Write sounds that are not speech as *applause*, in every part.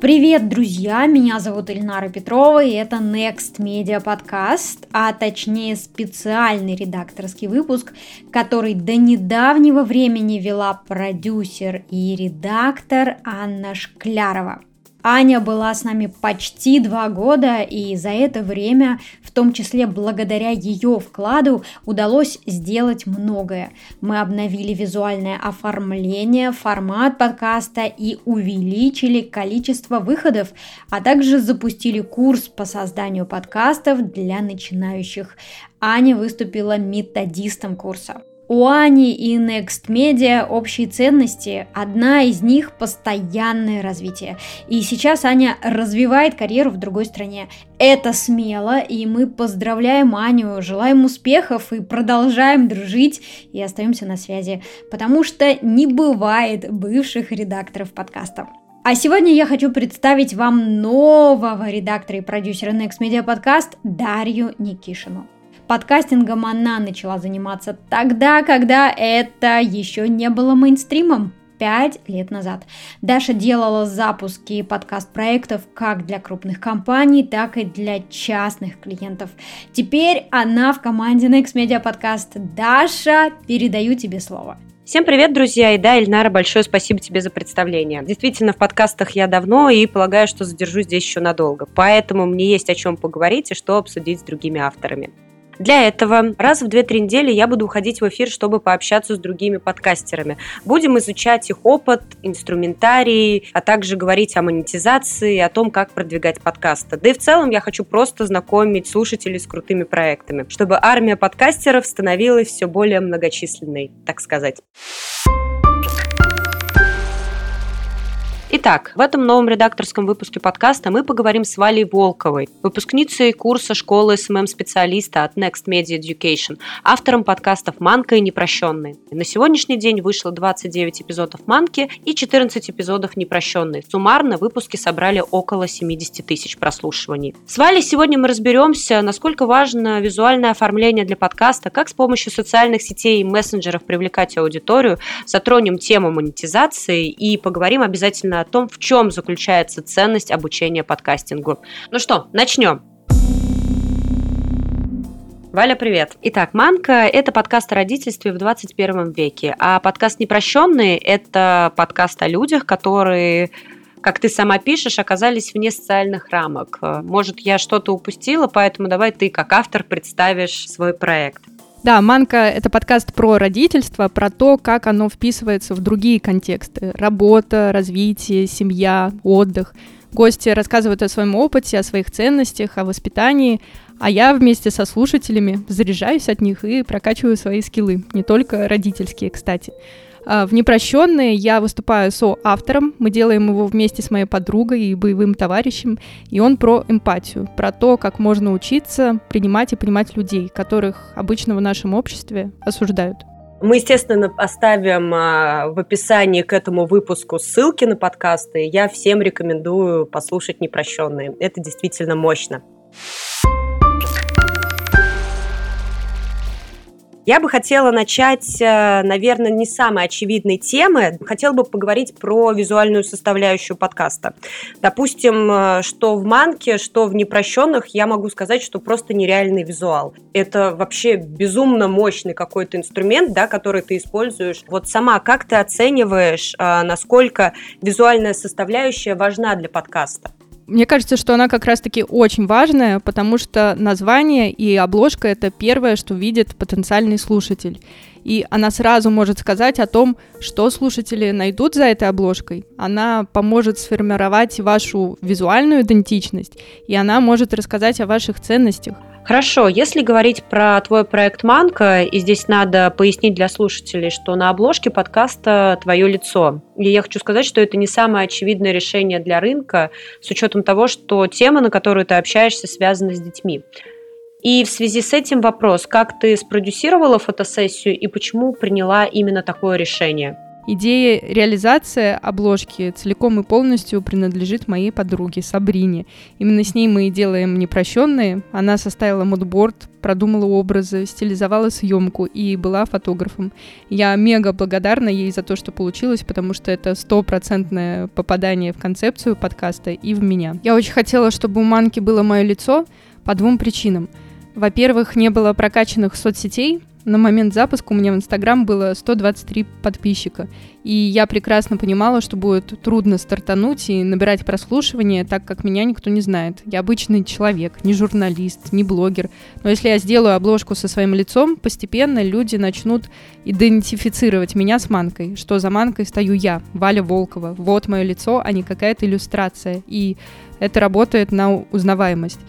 Привет, друзья! Меня зовут Ильнара Петрова, и это Next Media Podcast, а точнее специальный редакторский выпуск, который до недавнего времени вела продюсер и редактор Анна Шклярова. Аня была с нами почти два года, и за это время, в том числе благодаря ее вкладу, удалось сделать многое. Мы обновили визуальное оформление, формат подкаста и увеличили количество выходов, а также запустили курс по созданию подкастов для начинающих. Аня выступила методистом курса. У Ани и Next Media общие ценности. Одна из них – постоянное развитие. И сейчас Аня развивает карьеру в другой стране. Это смело, и мы поздравляем Аню, желаем успехов и продолжаем дружить и остаемся на связи, потому что не бывает бывших редакторов подкастов. А сегодня я хочу представить вам нового редактора и продюсера Next Media Podcast Дарью Никишину. Подкастингом она начала заниматься тогда, когда это еще не было мейнстримом. Пять лет назад. Даша делала запуски подкаст-проектов как для крупных компаний, так и для частных клиентов. Теперь она в команде Next Media Podcast. Даша, передаю тебе слово. Всем привет, друзья! И да, Ильнара, большое спасибо тебе за представление. Действительно, в подкастах я давно и полагаю, что задержусь здесь еще надолго. Поэтому мне есть о чем поговорить и что обсудить с другими авторами. Для этого раз в 2-3 недели я буду уходить в эфир, чтобы пообщаться с другими подкастерами. Будем изучать их опыт, инструментарий, а также говорить о монетизации, о том, как продвигать подкасты. Да и в целом я хочу просто знакомить слушателей с крутыми проектами, чтобы армия подкастеров становилась все более многочисленной, так сказать. Итак, в этом новом редакторском выпуске подкаста мы поговорим с Валей Волковой, выпускницей курса школы СММ-специалиста от Next Media Education, автором подкастов «Манка» и «Непрощенные». На сегодняшний день вышло 29 эпизодов «Манки» и 14 эпизодов «Непрощенные». Суммарно выпуски собрали около 70 тысяч прослушиваний. С Валей сегодня мы разберемся, насколько важно визуальное оформление для подкаста, как с помощью социальных сетей и мессенджеров привлекать аудиторию, затронем тему монетизации и поговорим обязательно о том, в чем заключается ценность обучения подкастингу. Ну что, начнем. Валя, привет. Итак, «Манка» — это подкаст о родительстве в 21 веке, а подкаст «Непрощенные» — это подкаст о людях, которые как ты сама пишешь, оказались вне социальных рамок. Может, я что-то упустила, поэтому давай ты, как автор, представишь свой проект. Да, «Манка» — это подкаст про родительство, про то, как оно вписывается в другие контексты. Работа, развитие, семья, отдых. Гости рассказывают о своем опыте, о своих ценностях, о воспитании, а я вместе со слушателями заряжаюсь от них и прокачиваю свои скиллы, не только родительские, кстати. А, в «Непрощенные» я выступаю со-автором, мы делаем его вместе с моей подругой и боевым товарищем, и он про эмпатию, про то, как можно учиться принимать и понимать людей, которых обычно в нашем обществе осуждают. Мы, естественно, оставим а, в описании к этому выпуску ссылки на подкасты. Я всем рекомендую послушать «Непрощенные». Это действительно мощно. Я бы хотела начать, э, наверное, не самой очевидной темы. Хотела бы поговорить про визуальную составляющую подкаста. Допустим, э, что в «Манке», что в «Непрощенных» я могу сказать, что просто нереальный визуал. Это вообще безумно мощный какой-то инструмент, да, который ты используешь. Вот сама как ты оцениваешь, э, насколько визуальная составляющая важна для подкаста? Мне кажется, что она как раз-таки очень важная, потому что название и обложка — это первое, что видит потенциальный слушатель. И она сразу может сказать о том, что слушатели найдут за этой обложкой. Она поможет сформировать вашу визуальную идентичность, и она может рассказать о ваших ценностях. Хорошо, если говорить про твой проект Манка, и здесь надо пояснить для слушателей, что на обложке подкаста твое лицо. И я хочу сказать, что это не самое очевидное решение для рынка, с учетом того, что тема, на которую ты общаешься, связана с детьми. И в связи с этим вопрос, как ты спродюсировала фотосессию и почему приняла именно такое решение? Идея реализации обложки целиком и полностью принадлежит моей подруге Сабрине. Именно с ней мы и делаем «Непрощенные». Она составила мудборд, продумала образы, стилизовала съемку и была фотографом. Я мега благодарна ей за то, что получилось, потому что это стопроцентное попадание в концепцию подкаста и в меня. Я очень хотела, чтобы у Манки было мое лицо по двум причинам. Во-первых, не было прокачанных соцсетей, на момент запуска у меня в Инстаграм было 123 подписчика. И я прекрасно понимала, что будет трудно стартануть и набирать прослушивание, так как меня никто не знает. Я обычный человек, не журналист, не блогер. Но если я сделаю обложку со своим лицом, постепенно люди начнут идентифицировать меня с манкой. Что за манкой стою я, Валя Волкова. Вот мое лицо, а не какая-то иллюстрация. И это работает на узнаваемость.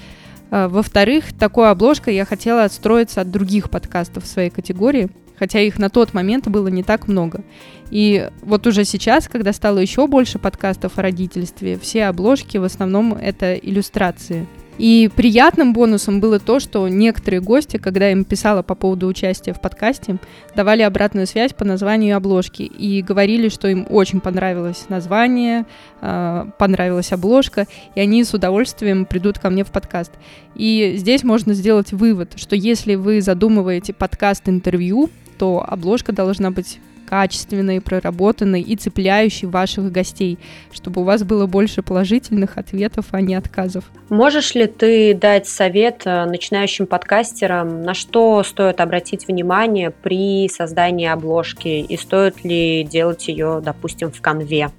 А, во-вторых, такой обложкой я хотела отстроиться от других подкастов в своей категории, хотя их на тот момент было не так много. И вот уже сейчас, когда стало еще больше подкастов о родительстве, все обложки в основном это иллюстрации – и приятным бонусом было то, что некоторые гости, когда я им писала по поводу участия в подкасте, давали обратную связь по названию обложки и говорили, что им очень понравилось название, а, понравилась обложка, и они с удовольствием придут ко мне в подкаст. И здесь можно сделать вывод, что если вы задумываете подкаст-интервью, то обложка должна быть качественной, проработанной и цепляющей ваших гостей, чтобы у вас было больше положительных ответов, а не отказов. Можешь ли ты дать совет э, начинающим подкастерам, на что стоит обратить внимание при создании обложки и стоит ли делать ее, допустим, в конве?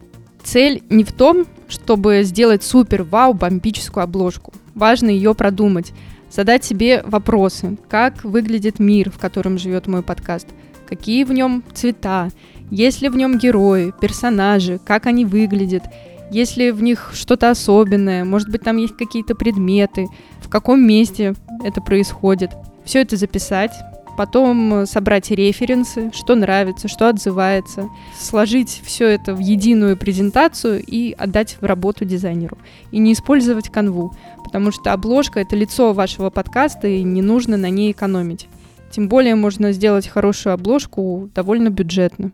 Цель не в том, чтобы сделать супер-вау бомбическую обложку. Важно ее продумать, задать себе вопросы, как выглядит мир, в котором живет мой подкаст – какие в нем цвета, есть ли в нем герои, персонажи, как они выглядят, есть ли в них что-то особенное, может быть, там есть какие-то предметы, в каком месте это происходит. Все это записать, потом собрать референсы, что нравится, что отзывается, сложить все это в единую презентацию и отдать в работу дизайнеру. И не использовать канву, потому что обложка — это лицо вашего подкаста, и не нужно на ней экономить. Тем более можно сделать хорошую обложку довольно бюджетно.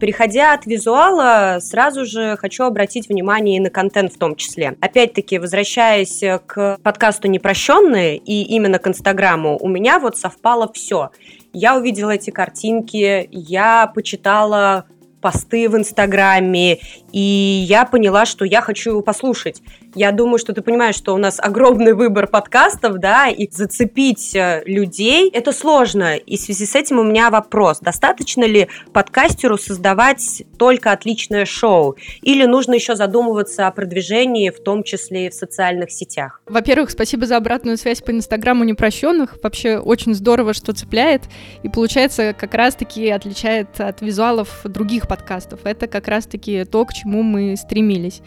Переходя от визуала, сразу же хочу обратить внимание и на контент в том числе. Опять-таки, возвращаясь к подкасту «Непрощенные» и именно к Инстаграму, у меня вот совпало все. Я увидела эти картинки, я почитала посты в Инстаграме, и я поняла, что я хочу его послушать. Я думаю, что ты понимаешь, что у нас огромный выбор подкастов, да, и зацепить э, людей это сложно. И в связи с этим у меня вопрос. Достаточно ли подкастеру создавать только отличное шоу? Или нужно еще задумываться о продвижении, в том числе и в социальных сетях? Во-первых, спасибо за обратную связь по Инстаграму непрощенных. Вообще очень здорово, что цепляет. И получается, как раз-таки отличает от визуалов других подкастов. Это как раз-таки то, к чему мы стремились.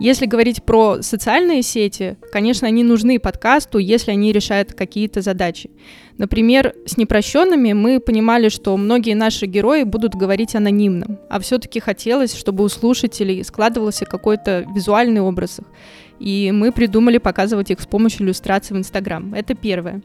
Если говорить про социальные сети, конечно, они нужны подкасту, если они решают какие-то задачи. Например, с непрощенными мы понимали, что многие наши герои будут говорить анонимно, а все-таки хотелось, чтобы у слушателей складывался какой-то визуальный образ их. И мы придумали показывать их с помощью иллюстраций в Инстаграм. Это первое.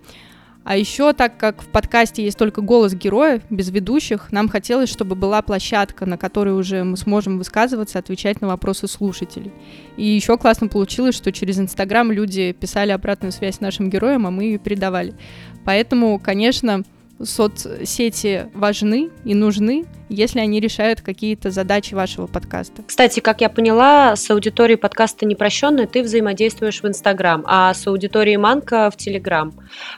А еще, так как в подкасте есть только голос героя, без ведущих, нам хотелось, чтобы была площадка, на которой уже мы сможем высказываться, отвечать на вопросы слушателей. И еще классно получилось, что через Инстаграм люди писали обратную связь нашим героям, а мы ее передавали. Поэтому, конечно, соцсети важны и нужны, если они решают какие-то задачи вашего подкаста. Кстати, как я поняла, с аудиторией подкаста «Непрощенный» ты взаимодействуешь в Инстаграм, а с аудиторией Манка в Телеграм.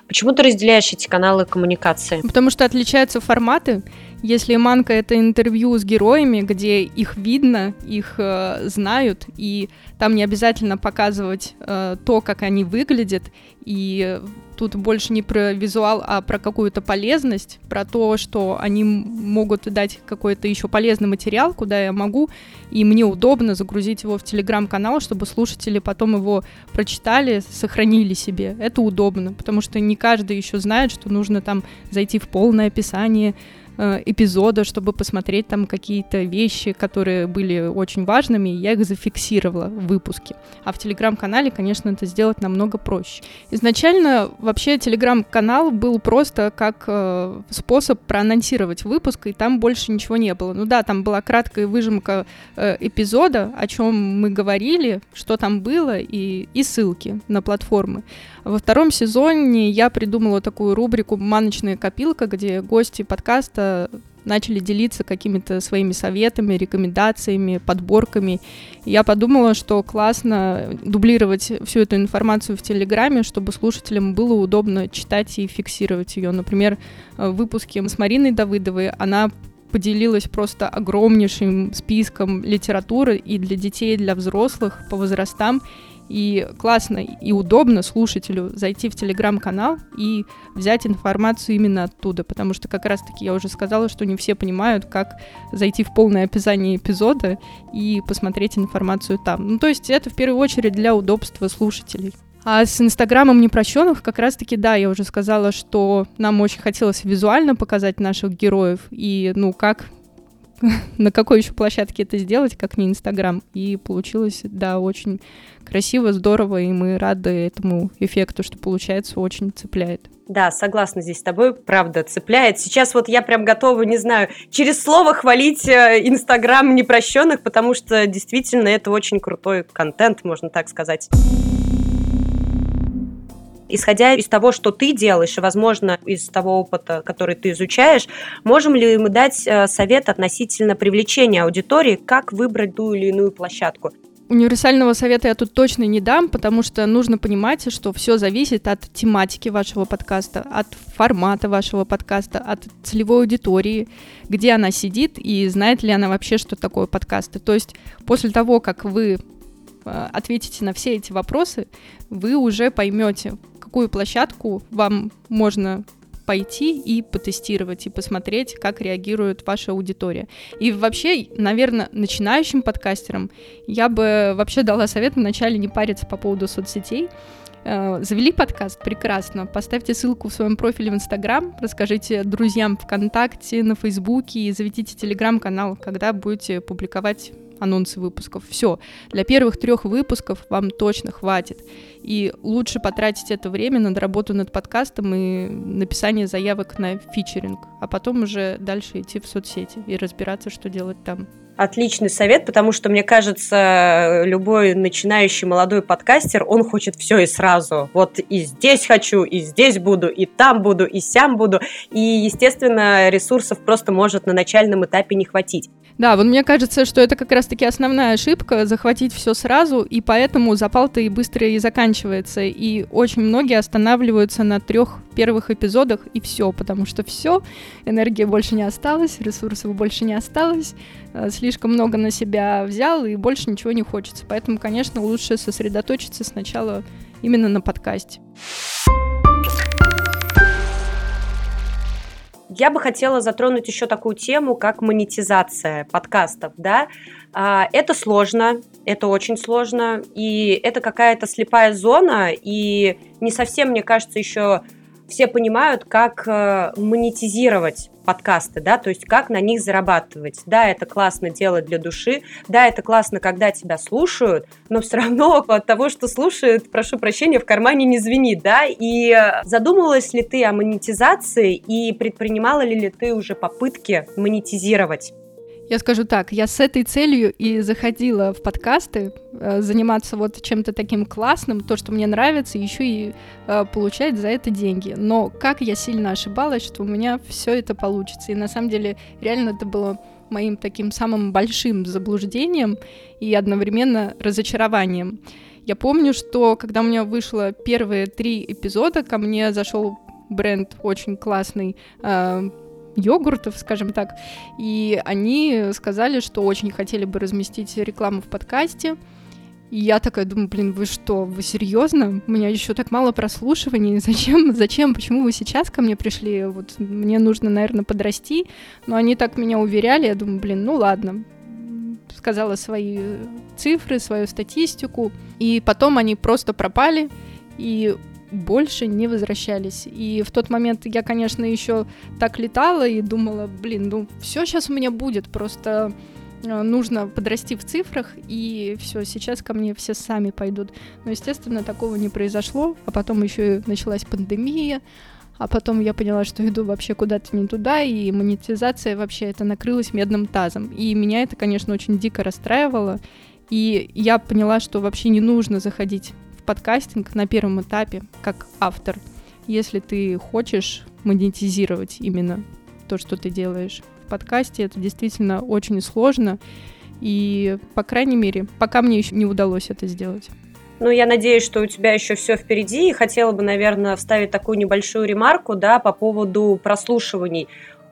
Почему ты разделяешь эти каналы коммуникации? Потому что отличаются форматы. Если манка это интервью с героями, где их видно, их э, знают, и там не обязательно показывать э, то, как они выглядят, и тут больше не про визуал, а про какую-то полезность, про то, что они могут дать какой-то еще полезный материал, куда я могу, и мне удобно загрузить его в телеграм-канал, чтобы слушатели потом его прочитали, сохранили себе. Это удобно, потому что не каждый еще знает, что нужно там зайти в полное описание, э, эпизода, чтобы посмотреть там какие-то вещи, которые были очень важными, и я их зафиксировала в выпуске. А в телеграм-канале, конечно, это сделать намного проще. Изначально вообще телеграм-канал был просто как э, способ проанонсировать выпуск, и там больше ничего не было. Ну да, там была краткая выжимка э, эпизода, о чем мы говорили, что там было, и, и ссылки на платформы. Во втором сезоне я придумала такую рубрику «Маночная копилка», где гости подкаста начали делиться какими-то своими советами, рекомендациями, подборками. Я подумала, что классно дублировать всю эту информацию в Телеграме, чтобы слушателям было удобно читать и фиксировать ее. Например, в выпуске с Мариной Давыдовой она поделилась просто огромнейшим списком литературы и для детей, и для взрослых по возрастам. И классно и удобно слушателю зайти в телеграм-канал и взять информацию именно оттуда, потому что как раз-таки я уже сказала, что не все понимают, как зайти в полное описание эпизода и посмотреть информацию там. Ну, то есть это в первую очередь для удобства слушателей. А с Инстаграмом непрощенных как раз-таки, да, я уже сказала, что нам очень хотелось визуально показать наших героев, и, ну, как *laughs* на какой еще площадке это сделать, как не Инстаграм. И получилось, да, очень красиво, здорово, и мы рады этому эффекту, что получается, очень цепляет. Да, согласна здесь с тобой, правда, цепляет. Сейчас вот я прям готова, не знаю, через слово хвалить э, Инстаграм непрощенных, потому что действительно это очень крутой контент, можно так сказать исходя из того, что ты делаешь, и, возможно, из того опыта, который ты изучаешь, можем ли мы дать э, совет относительно привлечения аудитории, как выбрать ту или иную площадку? Универсального совета я тут точно не дам, потому что нужно понимать, что все зависит от тематики вашего подкаста, от формата вашего подкаста, от целевой аудитории, где она сидит и знает ли она вообще, что такое подкасты. То есть после того, как вы э, ответите на все эти вопросы, вы уже поймете, какую площадку вам можно пойти и потестировать, и посмотреть, как реагирует ваша аудитория. И вообще, наверное, начинающим подкастерам я бы вообще дала совет вначале не париться по поводу соцсетей, э, Завели подкаст, прекрасно. Поставьте ссылку в своем профиле в Инстаграм, расскажите друзьям ВКонтакте, на Фейсбуке и заведите Телеграм-канал, когда будете публиковать анонсы выпусков. Все. Для первых трех выпусков вам точно хватит. И лучше потратить это время над работу над подкастом и написание заявок на фичеринг, а потом уже дальше идти в соцсети и разбираться, что делать там отличный совет, потому что, мне кажется, любой начинающий молодой подкастер, он хочет все и сразу. Вот и здесь хочу, и здесь буду, и там буду, и сям буду. И, естественно, ресурсов просто может на начальном этапе не хватить. Да, вот мне кажется, что это как раз-таки основная ошибка, захватить все сразу, и поэтому запал-то и быстро и заканчивается. И очень многие останавливаются на трех первых эпизодах, и все, потому что все, энергии больше не осталось, ресурсов больше не осталось, слишком много на себя взял, и больше ничего не хочется. Поэтому, конечно, лучше сосредоточиться сначала именно на подкасте. Я бы хотела затронуть еще такую тему, как монетизация подкастов, да. А, это сложно, это очень сложно, и это какая-то слепая зона, и не совсем, мне кажется, еще все понимают, как э, монетизировать подкасты, да, то есть как на них зарабатывать. Да, это классно делать для души, да, это классно, когда тебя слушают, но все *laughs* равно от того, что слушают, прошу прощения, в кармане не звенит, да, и задумывалась ли ты о монетизации и предпринимала ли ты уже попытки монетизировать я скажу так, я с этой целью и заходила в подкасты, э, заниматься вот чем-то таким классным, то, что мне нравится, еще и э, получать за это деньги. Но как я сильно ошибалась, что у меня все это получится. И на самом деле реально это было моим таким самым большим заблуждением и одновременно разочарованием. Я помню, что когда у меня вышло первые три эпизода, ко мне зашел бренд очень классный, э, йогуртов, скажем так, и они сказали, что очень хотели бы разместить рекламу в подкасте. И я такая думаю, блин, вы что, вы серьезно? У меня еще так мало прослушиваний. *laughs* Зачем? Зачем? Почему вы сейчас ко мне пришли? Вот мне нужно, наверное, подрасти. Но они так меня уверяли. Я думаю, блин, ну ладно. Сказала свои цифры, свою статистику. И потом они просто пропали. И больше не возвращались. И в тот момент я, конечно, еще так летала и думала, блин, ну все сейчас у меня будет, просто э, нужно подрасти в цифрах, и все, сейчас ко мне все сами пойдут. Но, естественно, такого не произошло, а потом еще началась пандемия, а потом я поняла, что иду вообще куда-то не туда, и монетизация вообще это накрылась медным тазом. И меня это, конечно, очень дико расстраивало, и я поняла, что вообще не нужно заходить подкастинг на первом этапе как автор, если ты хочешь монетизировать именно то, что ты делаешь. В подкасте это действительно очень сложно, и, по крайней мере, пока мне еще не удалось это сделать. Ну, я надеюсь, что у тебя еще все впереди, и хотела бы, наверное, вставить такую небольшую ремарку, да, по поводу прослушиваний.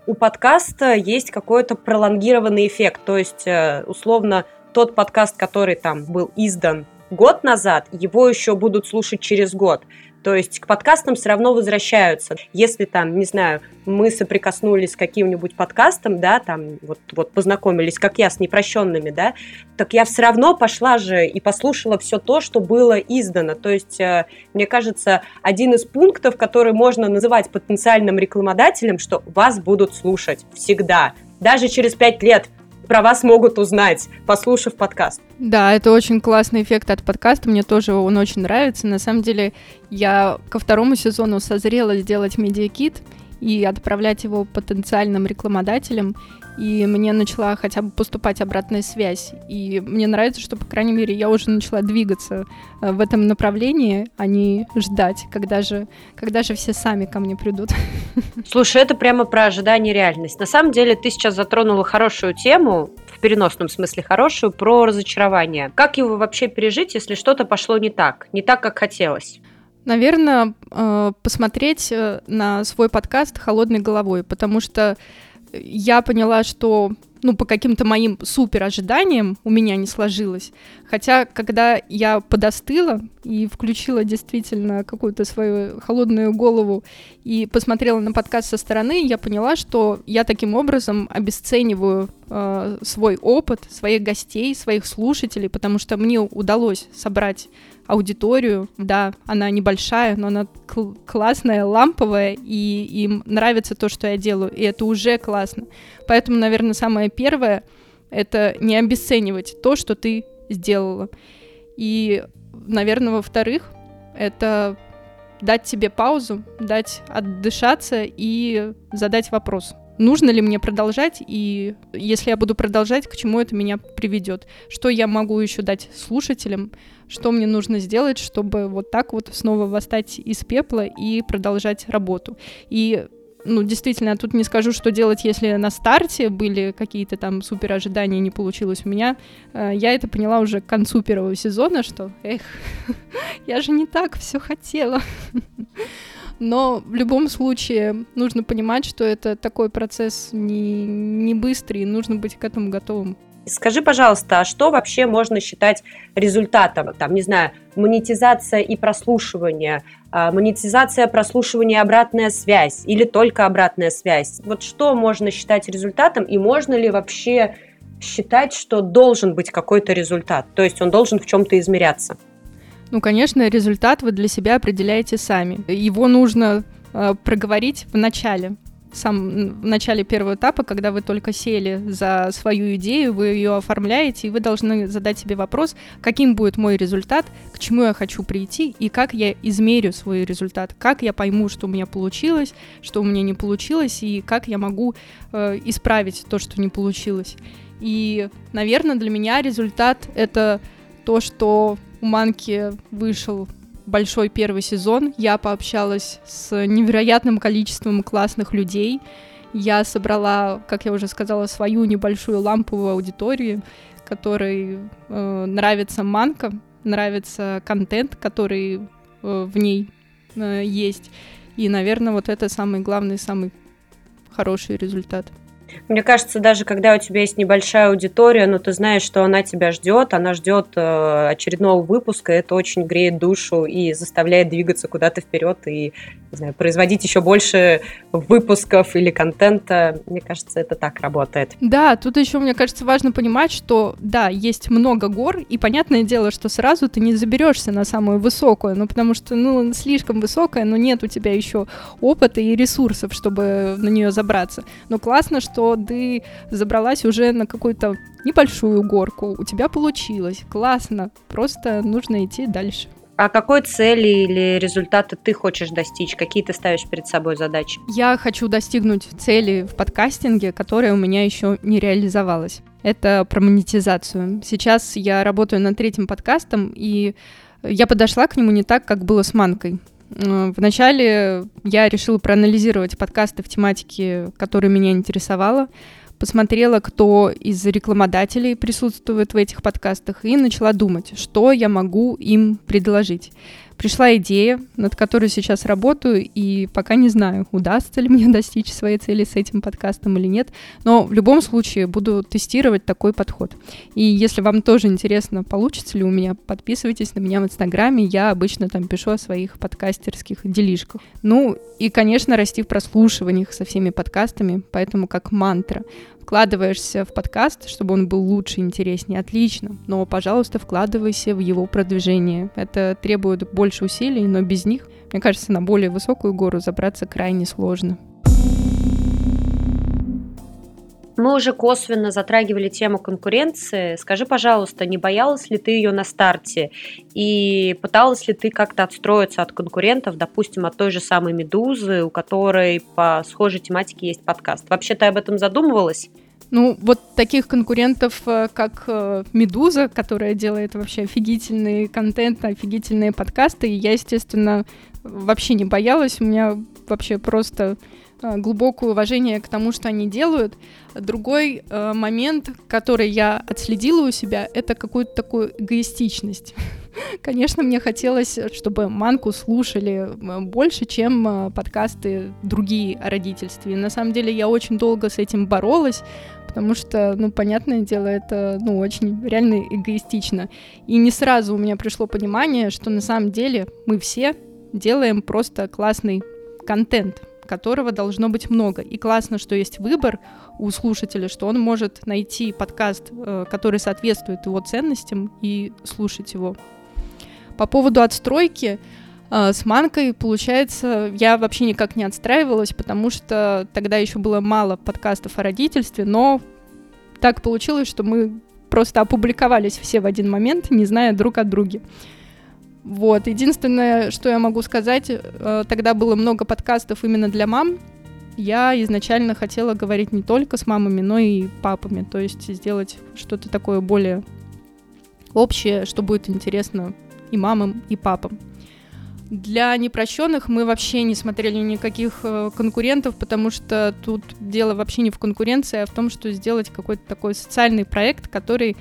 У подкаста есть какой-то пролонгированный эффект, то есть, э, условно, тот подкаст, который там был издан год назад, его еще будут слушать через год. То есть к подкастам все равно возвращаются. Если там, не знаю, мы соприкоснулись с каким-нибудь подкастом, да, там вот, вот познакомились, как я, с непрощенными, да, так я все равно пошла же и послушала все то, что было издано. То есть, э, мне кажется, один из пунктов, который можно называть потенциальным рекламодателем, что вас будут слушать всегда. Даже через пять лет про вас могут узнать, послушав подкаст. Да, это очень классный эффект от подкаста, мне тоже он очень нравится. На самом деле, я ко второму сезону созрела сделать медиакит и отправлять его потенциальным рекламодателям и мне начала хотя бы поступать обратная связь. И мне нравится, что, по крайней мере, я уже начала двигаться э, в этом направлении, а не ждать, когда же, когда же все сами ко мне придут. *laughs* Слушай, это прямо про ожидание реальность. На самом деле, ты сейчас затронула хорошую тему, в переносном смысле хорошую, про разочарование. Как его вообще пережить, если что-то пошло не так, не так, как хотелось? Наверное, э, посмотреть э, на свой подкаст холодной головой, потому что я поняла, что ну, по каким-то моим супер ожиданиям у меня не сложилось. Хотя, когда я подостыла и включила действительно какую-то свою холодную голову и посмотрела на подкаст со стороны, я поняла, что я таким образом обесцениваю э, свой опыт, своих гостей, своих слушателей, потому что мне удалось собрать аудиторию, да, она небольшая, но она кл- классная, ламповая, и им нравится то, что я делаю, и это уже классно. Поэтому, наверное, самое первое — это не обесценивать то, что ты сделала. И, наверное, во-вторых, это дать себе паузу, дать отдышаться и задать вопрос. Нужно ли мне продолжать, и если я буду продолжать, к чему это меня приведет? Что я могу еще дать слушателям? что мне нужно сделать, чтобы вот так вот снова восстать из пепла и продолжать работу. И ну, действительно, тут не скажу, что делать, если на старте были какие-то там супер ожидания, не получилось у меня. Э, я это поняла уже к концу первого сезона, что, эх, *laughs* я же не так все хотела. *laughs* Но в любом случае нужно понимать, что это такой процесс не, не быстрый, и нужно быть к этому готовым. Скажи, пожалуйста, а что вообще можно считать результатом? Там, не знаю, монетизация и прослушивание, а, монетизация, прослушивание, обратная связь или только обратная связь? Вот что можно считать результатом и можно ли вообще считать, что должен быть какой-то результат? То есть он должен в чем-то измеряться? Ну, конечно, результат вы для себя определяете сами. Его нужно э, проговорить в начале сам, в начале первого этапа, когда вы только сели за свою идею, вы ее оформляете, и вы должны задать себе вопрос, каким будет мой результат, к чему я хочу прийти, и как я измерю свой результат, как я пойму, что у меня получилось, что у меня не получилось, и как я могу э, исправить то, что не получилось. И, наверное, для меня результат — это то, что у Манки вышел большой первый сезон. Я пообщалась с невероятным количеством классных людей. Я собрала, как я уже сказала, свою небольшую ламповую аудиторию, которой э, нравится манка, нравится контент, который э, в ней э, есть. И, наверное, вот это самый главный, самый хороший результат. Мне кажется, даже когда у тебя есть небольшая аудитория, но ты знаешь, что она тебя ждет, она ждет э, очередного выпуска, это очень греет душу и заставляет двигаться куда-то вперед и знаю, производить еще больше выпусков или контента. Мне кажется, это так работает. Да, тут еще, мне кажется, важно понимать, что, да, есть много гор, и понятное дело, что сразу ты не заберешься на самую высокую, ну, потому что, ну, слишком высокая, но нет у тебя еще опыта и ресурсов, чтобы на нее забраться. Но классно, что ты забралась уже на какую-то небольшую горку, у тебя получилось, классно, просто нужно идти дальше. А какой цели или результата ты хочешь достичь? Какие ты ставишь перед собой задачи? Я хочу достигнуть цели в подкастинге, которая у меня еще не реализовалась. Это про монетизацию. Сейчас я работаю над третьим подкастом, и я подошла к нему не так, как было с Манкой. Э, вначале я решила проанализировать подкасты в тематике, которая меня интересовала, посмотрела, кто из рекламодателей присутствует в этих подкастах, и начала думать, что я могу им предложить пришла идея, над которой сейчас работаю, и пока не знаю, удастся ли мне *laughs* достичь своей цели с этим подкастом или нет, но в любом случае буду тестировать такой подход. И если вам тоже интересно, получится ли у меня, подписывайтесь на меня в Инстаграме, я обычно там пишу о своих подкастерских делишках. Ну и, конечно, расти в прослушиваниях со всеми подкастами, поэтому как мантра вкладываешься в подкаст, чтобы он был лучше, интереснее, отлично, но, пожалуйста, вкладывайся в его продвижение. Это требует больше усилий, но без них, мне кажется, на более высокую гору забраться крайне сложно. Мы уже косвенно затрагивали тему конкуренции. Скажи, пожалуйста, не боялась ли ты ее на старте? И пыталась ли ты как-то отстроиться от конкурентов, допустим, от той же самой «Медузы», у которой по схожей тематике есть подкаст? Вообще ты об этом задумывалась? Ну, вот таких конкурентов, э, как э, Медуза, которая делает вообще офигительный контент, офигительные подкасты, я, естественно, вообще не боялась. У меня вообще просто глубокое уважение к тому, что они делают. Другой э, момент, который я отследила у себя, это какую-то такую эгоистичность. *laughs* Конечно, мне хотелось, чтобы манку слушали больше, чем подкасты другие о родительстве. На самом деле я очень долго с этим боролась, потому что, ну, понятное дело, это, ну, очень реально эгоистично. И не сразу у меня пришло понимание, что на самом деле мы все делаем просто классный контент, которого должно быть много. И классно, что есть выбор у слушателя, что он может найти подкаст, э, который соответствует его ценностям, и слушать его. По поводу отстройки, а, с манкой, получается, я вообще никак не отстраивалась, потому что тогда еще было мало подкастов о родительстве, но так получилось, что мы просто опубликовались все в один момент, не зная друг о друге. Вот, единственное, что я могу сказать, э, тогда было много подкастов именно для мам. Я изначально хотела говорить не только с мамами, но и папами, то есть сделать что-то такое более общее, что будет интересно и мамам, и папам. Для непрощенных мы вообще не смотрели никаких э, конкурентов, потому что тут дело вообще не в конкуренции, а в том, что сделать какой-то такой социальный проект, который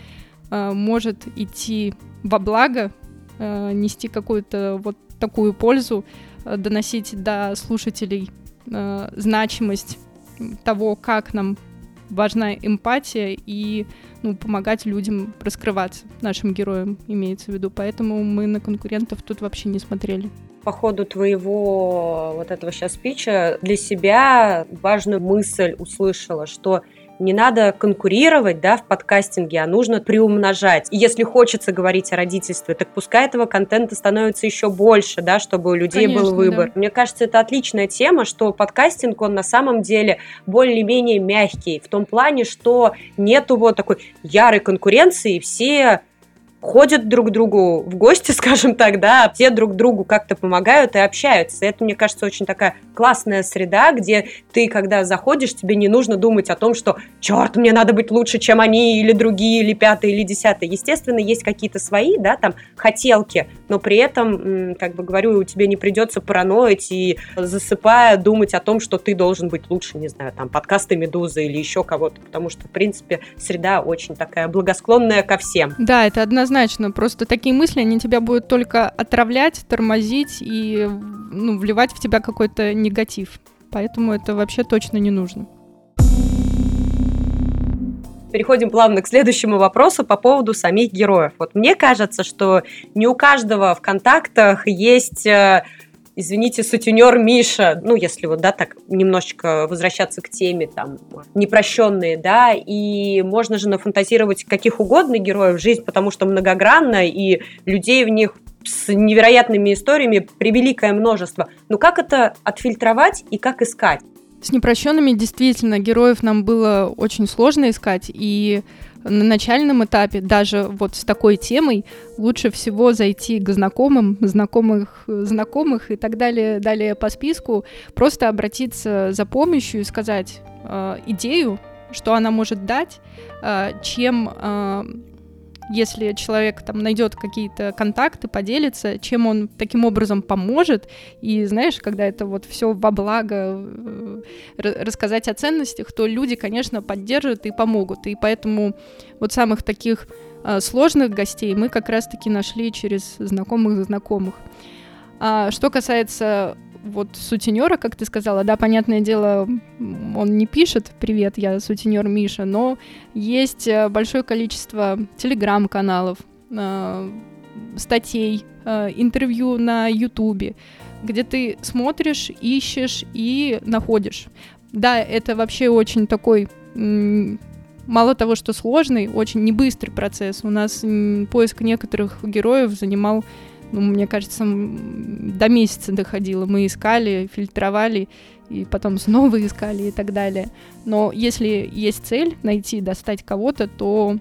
э, может идти во благо, э, нести какую-то вот такую пользу, э, доносить до слушателей э, значимость того, как нам важна эмпатия и ну, помогать людям раскрываться, нашим героям имеется в виду. Поэтому мы на конкурентов тут вообще не смотрели. По ходу твоего вот этого сейчас спича для себя важную мысль услышала, что не надо конкурировать, да, в подкастинге, а нужно приумножать. И если хочется говорить о родительстве, так пускай этого контента становится еще больше, да, чтобы у людей Конечно, был выбор. Да. Мне кажется, это отличная тема, что подкастинг, он на самом деле более-менее мягкий, в том плане, что нету вот такой ярой конкуренции, все ходят друг к другу в гости, *laughs* скажем так, да, все друг другу как-то помогают и общаются. Это, мне кажется, очень такая классная среда, где ты, когда заходишь, тебе не нужно думать о том, что черт, мне надо быть лучше, чем они, или другие, или пятые, или десятые. Естественно, есть какие-то свои, да, там, хотелки, но при этом, как бы говорю, у тебя не придется параноить и засыпая думать о том, что ты должен быть лучше, не знаю, там, подкасты Медузы или еще кого-то, потому что, в принципе, среда очень такая благосклонная ко всем. Да, это однозначно. Просто такие мысли, они тебя будут только отравлять, тормозить и ну, вливать в тебя какой-то негатив. Поэтому это вообще точно не нужно. Переходим плавно к следующему вопросу по поводу самих героев. Вот мне кажется, что не у каждого в контактах есть э, извините, сутенер Миша, ну, если вот, да, так немножечко возвращаться к теме, там, непрощенные, да, и можно же нафантазировать каких угодно героев жизнь, потому что многогранно, и людей в них с невероятными историями превеликое множество. Но как это отфильтровать и как искать? С непрощенными действительно героев нам было очень сложно искать, и на начальном этапе, даже вот с такой темой, лучше всего зайти к знакомым, знакомых, знакомых и так далее, далее по списку, просто обратиться за помощью и сказать э, идею, что она может дать, э, чем э, если человек там найдет какие-то контакты, поделится, чем он таким образом поможет. И знаешь, когда это вот все во благо э, рассказать о ценностях, то люди, конечно, поддержат и помогут. И поэтому вот самых таких э, сложных гостей мы как раз-таки нашли через знакомых знакомых. А что касается вот сутенера, как ты сказала, да, понятное дело, он не пишет «Привет, я сутенер Миша», но есть э, большое количество телеграм-каналов, э, статей, э, интервью на ютубе, где ты смотришь, ищешь и находишь. Да, это вообще очень такой мало того, что сложный, очень небыстрый процесс. У нас поиск некоторых героев занимал ну, мне кажется, до месяца доходило. Мы искали, фильтровали, и потом снова *laughs* искали и так далее. Но если есть цель найти, достать кого-то, то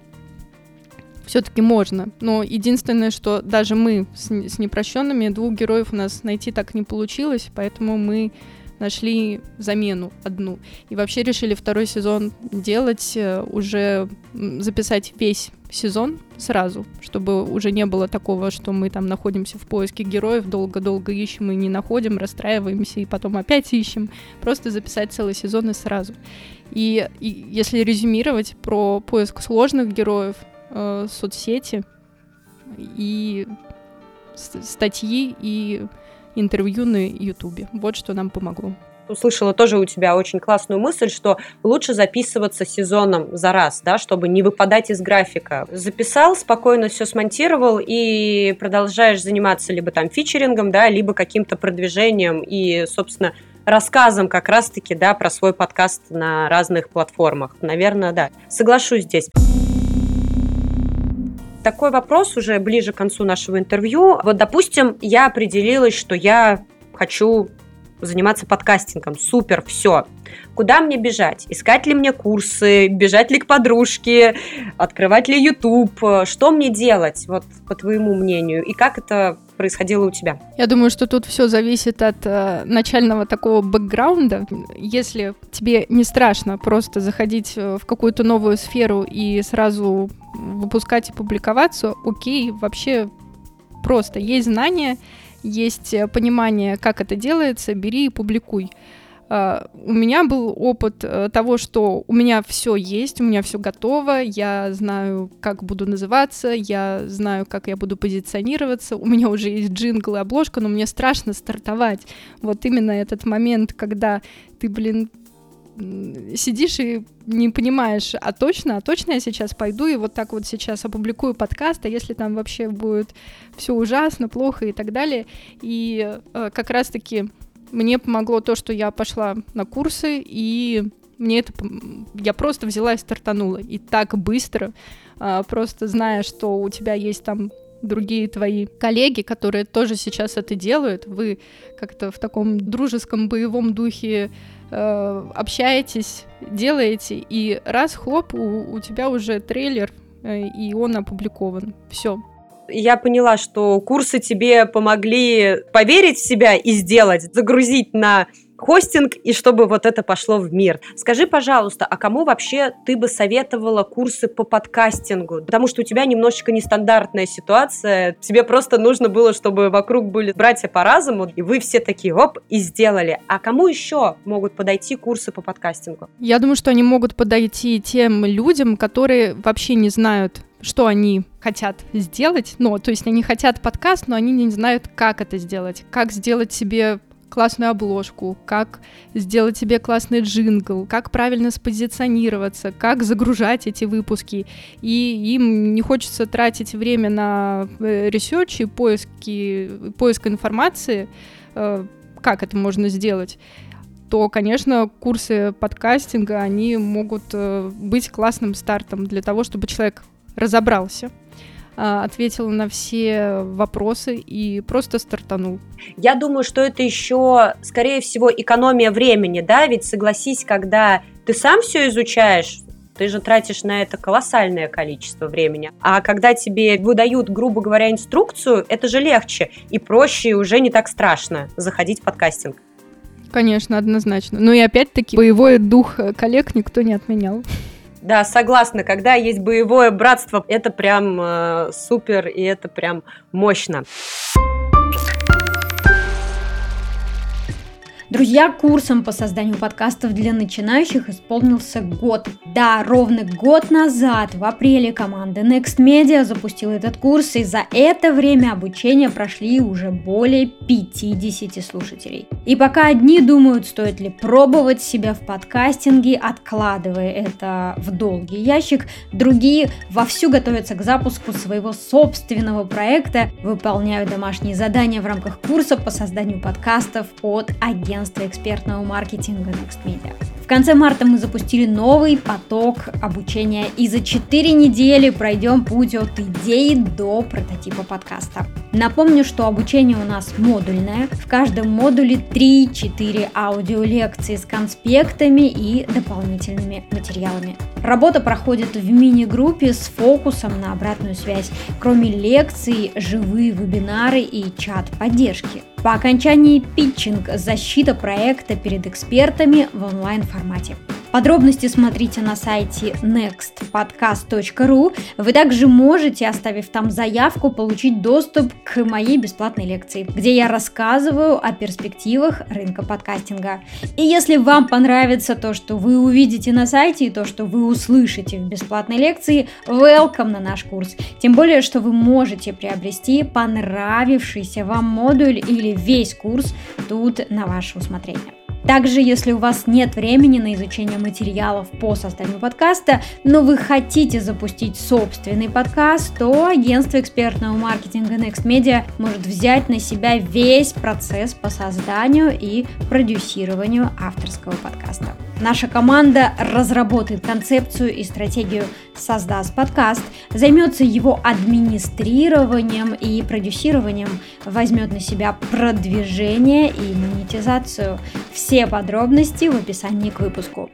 все-таки можно. Но единственное, что даже мы с, с непрощенными двух героев у нас найти так не получилось, поэтому мы нашли замену одну. И вообще решили второй сезон делать, э, уже записать весь сезон сразу, чтобы уже не было такого, что мы там находимся в поиске героев, долго-долго ищем и не находим, расстраиваемся и потом опять ищем. Просто записать целый сезон и сразу. И, и если резюмировать про поиск сложных героев, э, соцсети и статьи и интервью на Ютубе. Вот что нам помогло услышала тоже у тебя очень классную мысль, что лучше записываться сезоном за раз, да, чтобы не выпадать из графика. Записал, спокойно все смонтировал и продолжаешь заниматься либо там фичерингом, да, либо каким-то продвижением и, собственно, рассказом как раз-таки, да, про свой подкаст на разных платформах. Наверное, да. Соглашусь здесь такой вопрос уже ближе к концу нашего интервью. Вот, допустим, я определилась, что я хочу заниматься подкастингом. Супер, все. Куда мне бежать? Искать ли мне курсы? Бежать ли к подружке? Открывать ли YouTube? Что мне делать, вот по твоему мнению? И как это происходило у тебя? Я думаю, что тут все зависит от э, начального такого бэкграунда. Если тебе не страшно просто заходить э, в какую-то новую сферу и сразу выпускать и публиковаться, окей, вообще просто есть знания, есть э, понимание, как это делается, бери и публикуй. Uh, у меня был опыт uh, того, что у меня все есть, у меня все готово, я знаю, как буду называться, я знаю, как я буду позиционироваться, у меня уже есть джингл и обложка, но мне страшно стартовать. Вот именно этот момент, когда ты, блин, сидишь и не понимаешь, а точно, а точно я сейчас пойду и вот так вот сейчас опубликую подкаст, а если там вообще будет все ужасно, плохо и так далее. И э, как раз-таки мне помогло то, что я пошла на курсы, и мне это... Я просто взяла и стартанула. И так быстро, э, просто зная, что у тебя есть там другие твои коллеги, которые тоже сейчас это делают, вы как-то в таком дружеском боевом духе э, общаетесь, делаете, и раз, хлоп, у, у тебя уже трейлер, э, и он опубликован. Все. Я поняла, что курсы тебе помогли поверить в себя и сделать, загрузить на хостинг и чтобы вот это пошло в мир. Скажи, пожалуйста, а кому вообще ты бы советовала курсы по подкастингу? Потому что у тебя немножечко нестандартная ситуация. Тебе просто нужно было, чтобы вокруг были братья по разуму, и вы все такие, оп, и сделали. А кому еще могут подойти курсы по подкастингу? Я думаю, что они могут подойти тем людям, которые вообще не знают, что они хотят сделать, ну, то есть они хотят подкаст, но они не знают, как это сделать, как сделать себе классную обложку, как сделать себе классный джингл, как правильно спозиционироваться, как загружать эти выпуски. И им не хочется тратить время на э, research и поиски, поиск информации, э, как это можно сделать, то, конечно, курсы подкастинга, они могут э, быть классным стартом для того, чтобы человек разобрался, ответил на все вопросы и просто стартанул. Я думаю, что это еще, скорее всего, экономия времени, да, ведь согласись, когда ты сам все изучаешь, ты же тратишь на это колоссальное количество времени. А когда тебе выдают, грубо говоря, инструкцию, это же легче и проще, и уже не так страшно заходить в подкастинг. Конечно, однозначно. Ну и опять-таки, боевой дух коллег никто не отменял. Да, согласна. Когда есть боевое братство, это прям э, супер и это прям мощно. Друзья, курсом по созданию подкастов для начинающих исполнился год. Да, ровно год назад, в апреле, команда Next Media запустила этот курс, и за это время обучения прошли уже более 50 слушателей. И пока одни думают, стоит ли пробовать себя в подкастинге, откладывая это в долгий ящик, другие вовсю готовятся к запуску своего собственного проекта, выполняют домашние задания в рамках курса по созданию подкастов от агентства агентства экспертного маркетинга Next Media. В конце марта мы запустили новый поток обучения и за 4 недели пройдем путь от идеи до прототипа подкаста. Напомню, что обучение у нас модульное. В каждом модуле 3-4 аудиолекции с конспектами и дополнительными материалами. Работа проходит в мини-группе с фокусом на обратную связь. Кроме лекций, живые вебинары и чат поддержки. По окончании питчинг, защита проекта перед экспертами в онлайн-формате. Подробности смотрите на сайте nextpodcast.ru. Вы также можете, оставив там заявку, получить доступ к моей бесплатной лекции, где я рассказываю о перспективах рынка подкастинга. И если вам понравится то, что вы увидите на сайте и то, что вы услышите в бесплатной лекции, welcome на наш курс. Тем более, что вы можете приобрести понравившийся вам модуль или весь курс тут на ваше усмотрение. Также, если у вас нет времени на изучение материалов по созданию подкаста, но вы хотите запустить собственный подкаст, то агентство экспертного маркетинга Next Media может взять на себя весь процесс по созданию и продюсированию авторского подкаста. Наша команда разработает концепцию и стратегию «Создаст подкаст», займется его администрированием и продюсированием, возьмет на себя продвижение и монетизацию. Все подробности в описании к выпуску.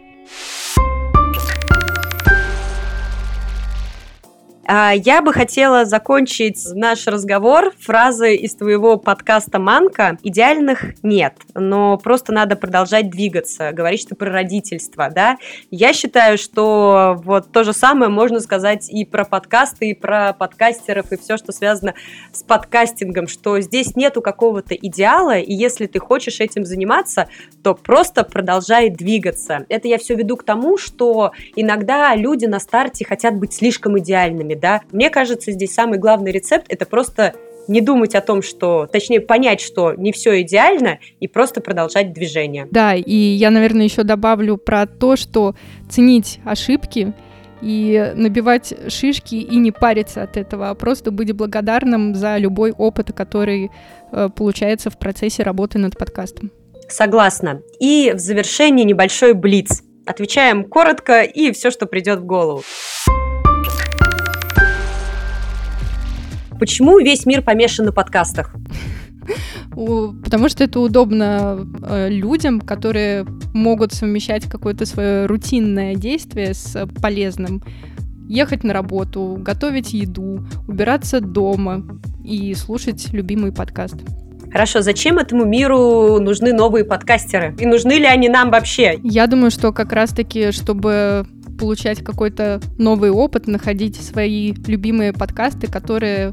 Я бы хотела закончить наш разговор фразой из твоего подкаста «Манка». Идеальных нет, но просто надо продолжать двигаться. Говоришь ты про родительство, да? Я считаю, что вот то же самое можно сказать и про подкасты, и про подкастеров, и все, что связано с подкастингом, что здесь нету какого-то идеала, и если ты хочешь этим заниматься, то просто продолжай двигаться. Это я все веду к тому, что иногда люди на старте хотят быть слишком идеальными, рецептами, да. Мне кажется, здесь самый главный рецепт – это просто не думать о том, что, точнее, понять, что не все идеально, и просто продолжать движение. Да, и я, наверное, еще добавлю про то, что ценить ошибки и набивать шишки и не париться от этого, а просто быть благодарным за любой опыт, который э, получается в процессе работы над подкастом. Согласна. И в завершении небольшой блиц. Отвечаем коротко и все, что придет в голову. Почему весь мир помешан на подкастах? Потому что это удобно э, людям, которые могут совмещать какое-то свое рутинное действие с полезным. Ехать на работу, готовить еду, убираться дома и слушать любимый подкаст. Хорошо, зачем этому миру нужны новые подкастеры? И нужны ли они нам вообще? Я думаю, что как раз-таки, чтобы получать какой-то новый опыт, находить свои любимые подкасты, которые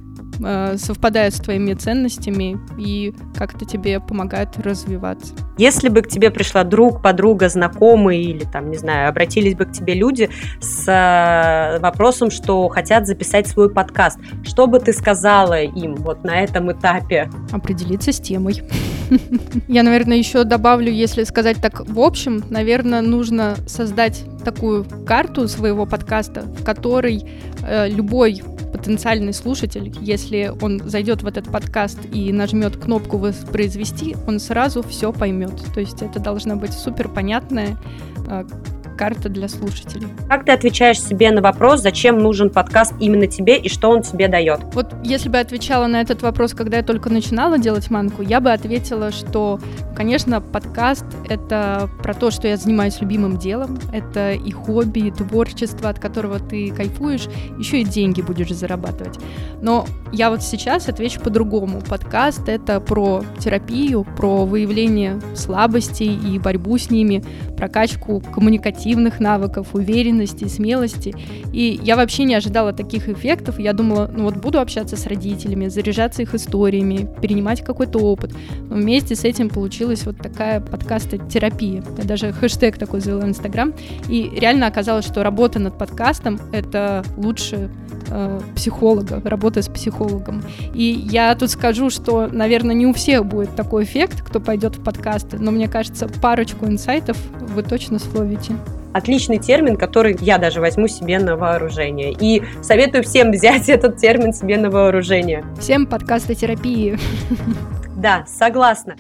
совпадают с твоими ценностями и как-то тебе помогают развиваться. Если бы к тебе пришла друг, подруга, знакомый или там, не знаю, обратились бы к тебе люди с э, вопросом, что хотят записать свой подкаст, что бы ты сказала им вот на этом этапе? Определиться с темой. *laughs* Я, наверное, еще добавлю, если сказать так в общем, наверное, нужно создать такую карту своего подкаста, в которой э, любой потенциальный слушатель, если он зайдет в этот подкаст и нажмет кнопку воспроизвести, он сразу все поймет. То есть это должна быть супер понятная э, карта для слушателей. Как ты отвечаешь себе на вопрос, зачем нужен подкаст именно тебе и что он тебе дает? Вот если бы отвечала на этот вопрос, когда я только начинала делать манку, я бы ответила, что, конечно, подкаст — это про то, что я занимаюсь любимым делом, это и хобби, и творчество, от которого ты кайфуешь, еще и деньги будешь зарабатывать. Но я вот сейчас отвечу по-другому. Подкаст — это про терапию, про выявление слабостей и борьбу с ними, прокачку коммуникативности, коммуникативных навыков, уверенности, смелости. И я вообще не ожидала таких эффектов. Я думала, ну вот буду общаться с родителями, заряжаться их историями, перенимать какой-то опыт. Но вместе с этим получилась вот такая подкаст-терапия. Я даже хэштег такой завела в Инстаграм. И реально оказалось, что работа над подкастом — это лучше э, психолога, работа с психологом. И я тут скажу, что, наверное, не у всех будет такой эффект, кто пойдет в подкасты, но мне кажется, парочку инсайтов вы точно словите отличный термин, который я даже возьму себе на вооружение. И советую всем *laughs* взять этот термин себе на вооружение. Всем подкастотерапии. *laughs* Да, согласна.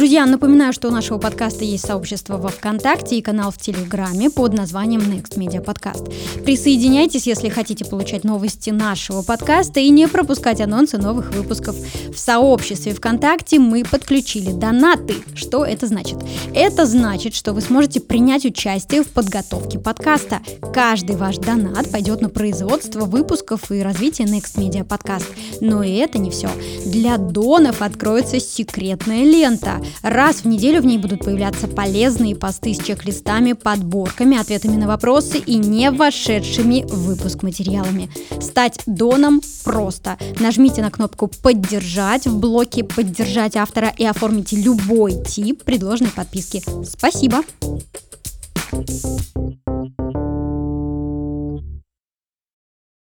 Друзья, напоминаю, что у нашего подкаста есть сообщество во ВКонтакте и канал в Телеграме под названием Next Media Podcast. Присоединяйтесь, если хотите получать новости нашего подкаста и не пропускать анонсы новых выпусков. В сообществе ВКонтакте мы подключили донаты. Что это значит? Это значит, что вы сможете принять участие в подготовке подкаста. Каждый ваш донат пойдет на производство выпусков и развитие Next Media Podcast. Но и это не все. Для донов откроется секретная лента. Раз в неделю в ней будут появляться полезные посты с чек-листами, подборками, ответами на вопросы и не вошедшими в выпуск материалами. Стать доном просто. Нажмите на кнопку «Поддержать» в блоке «Поддержать автора» и оформите любой тип предложенной подписки. Спасибо! Thank